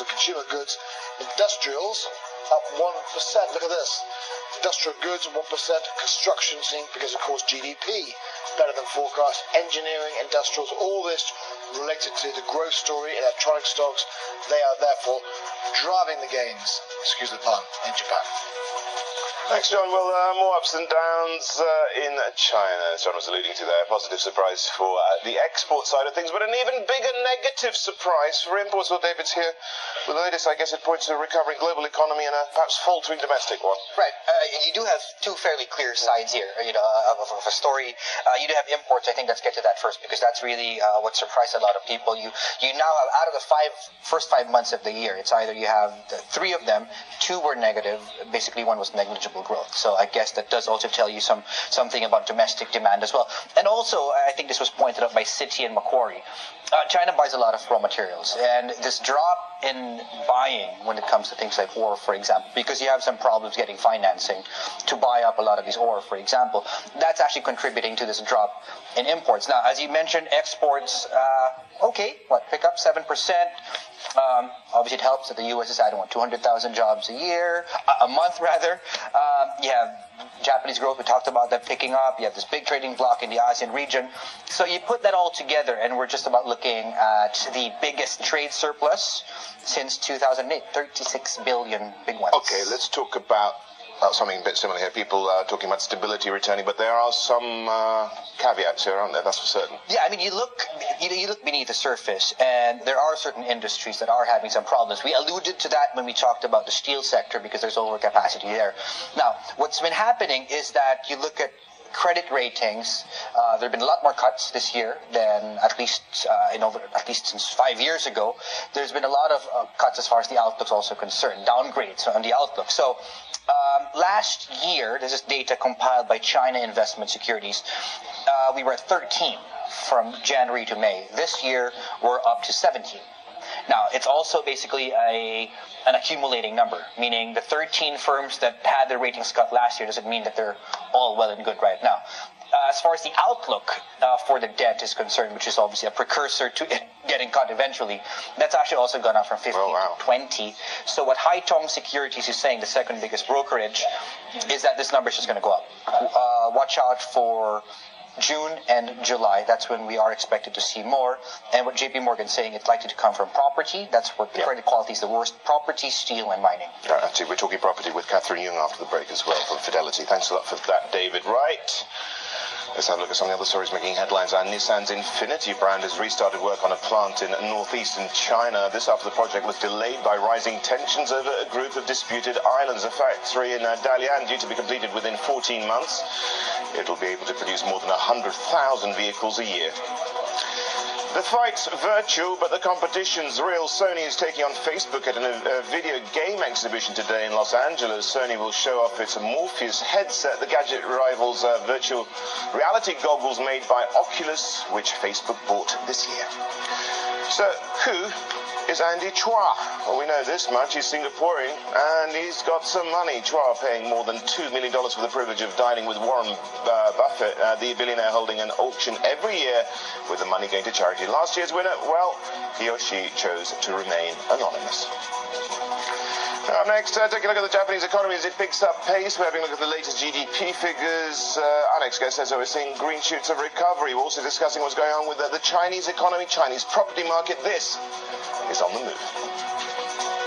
of consumer goods. Industrials up 1%. Look at this. Industrial goods 1%. Construction seeing because of course GDP better than forecast. Engineering, industrials, all this related to the growth story, electronic stocks. They are therefore driving the gains, excuse the pun, in Japan. Thanks, John. Well, uh, more ups and downs uh, in China, as John was alluding to there. Positive surprise for uh, the export side of things, but an even bigger negative surprise for imports. Well, David's here with the latest. I guess it points to a recovering global economy and a perhaps faltering domestic one. Right. Uh, you do have two fairly clear sides here, you know, of, of a story. Uh, you do have imports. I think let's get to that first because that's really uh, what surprised a lot of people. You you now have out of the five first five months of the year, it's either you have three of them, two were negative. Basically, one was negligible growth. So I guess that does also tell you some something about domestic demand as well. And also, I think this was pointed out by Citi and Macquarie. Uh, China buys a lot of raw materials, and this drop in buying when it comes to things like ore, for example, because you have some problems getting financing to buy up a lot of these ore, for example, that's actually contributing to this drop in imports. Now, as you mentioned, exports, uh, okay, what, pick up 7%. Um, obviously, it helps that the U.S. is adding what 200,000 jobs a year, a, a month rather. Um, you have Japanese growth. We talked about that picking up. You have this big trading bloc in the ASEAN region. So you put that all together, and we're just about looking at the biggest trade surplus since 2008, 36 billion big ones. Okay, let's talk about uh, something a bit similar here. People are talking about stability returning, but there are some uh, caveats here, aren't there? That's for certain. Yeah, I mean, you look you, you look beneath the surface, and there are certain industries that are having some problems. We alluded to that when we talked about the steel sector because there's overcapacity there. Now, what's been happening is that you look at credit ratings, uh, there have been a lot more cuts this year than at least uh, in over at least since five years ago. There's been a lot of uh, cuts as far as the outlook's also concerned, downgrades on the outlook. So um, last year, this is data compiled by China Investment Securities. Uh, we were at 13 from January to May. This year, we're up to 17. Now, it's also basically a an accumulating number, meaning the 13 firms that had their ratings cut last year doesn't mean that they're all well and good right now. Uh, as far as the outlook uh, for the debt is concerned, which is obviously a precursor to it getting cut eventually, that's actually also gone up from 50 oh, wow. to 20. So what Haitong Securities is saying, the second biggest brokerage, is that this number is just going to go up. Uh, watch out for June and July, that's when we are expected to see more. And what JP Morgan's saying, it's likely to come from property. That's where the yeah. credit quality is the worst. Property, steel, and mining. Right, actually, we're talking property with Catherine Yeung after the break as well from Fidelity. Thanks a lot for that, David. Right. Let's have a look at some of the other stories making headlines. And Nissan's Infiniti brand has restarted work on a plant in northeastern China. This after the project was delayed by rising tensions over a group of disputed islands. A factory in uh, Dalian due to be completed within 14 months. It'll be able to produce more than 100,000 vehicles a year. The fight's virtual, but the competition's real. Sony is taking on Facebook at a, a video game exhibition today in Los Angeles. Sony will show off its Morpheus headset. The gadget rivals uh, virtual reality goggles made by Oculus, which Facebook bought this year. So, who is Andy Chua. Well, we know this much. He's Singaporean and he's got some money. Chua paying more than $2 million for the privilege of dining with Warren uh, Buffett, uh, the billionaire holding an auction every year with the money going to charity. Last year's winner, well, he or she chose to remain anonymous. Up next, uh, take a look at the Japanese economy as it picks up pace. We're having a look at the latest GDP figures. Uh, our next guest says we're seeing green shoots of recovery. We're also discussing what's going on with the, the Chinese economy, Chinese property market. This is on the move.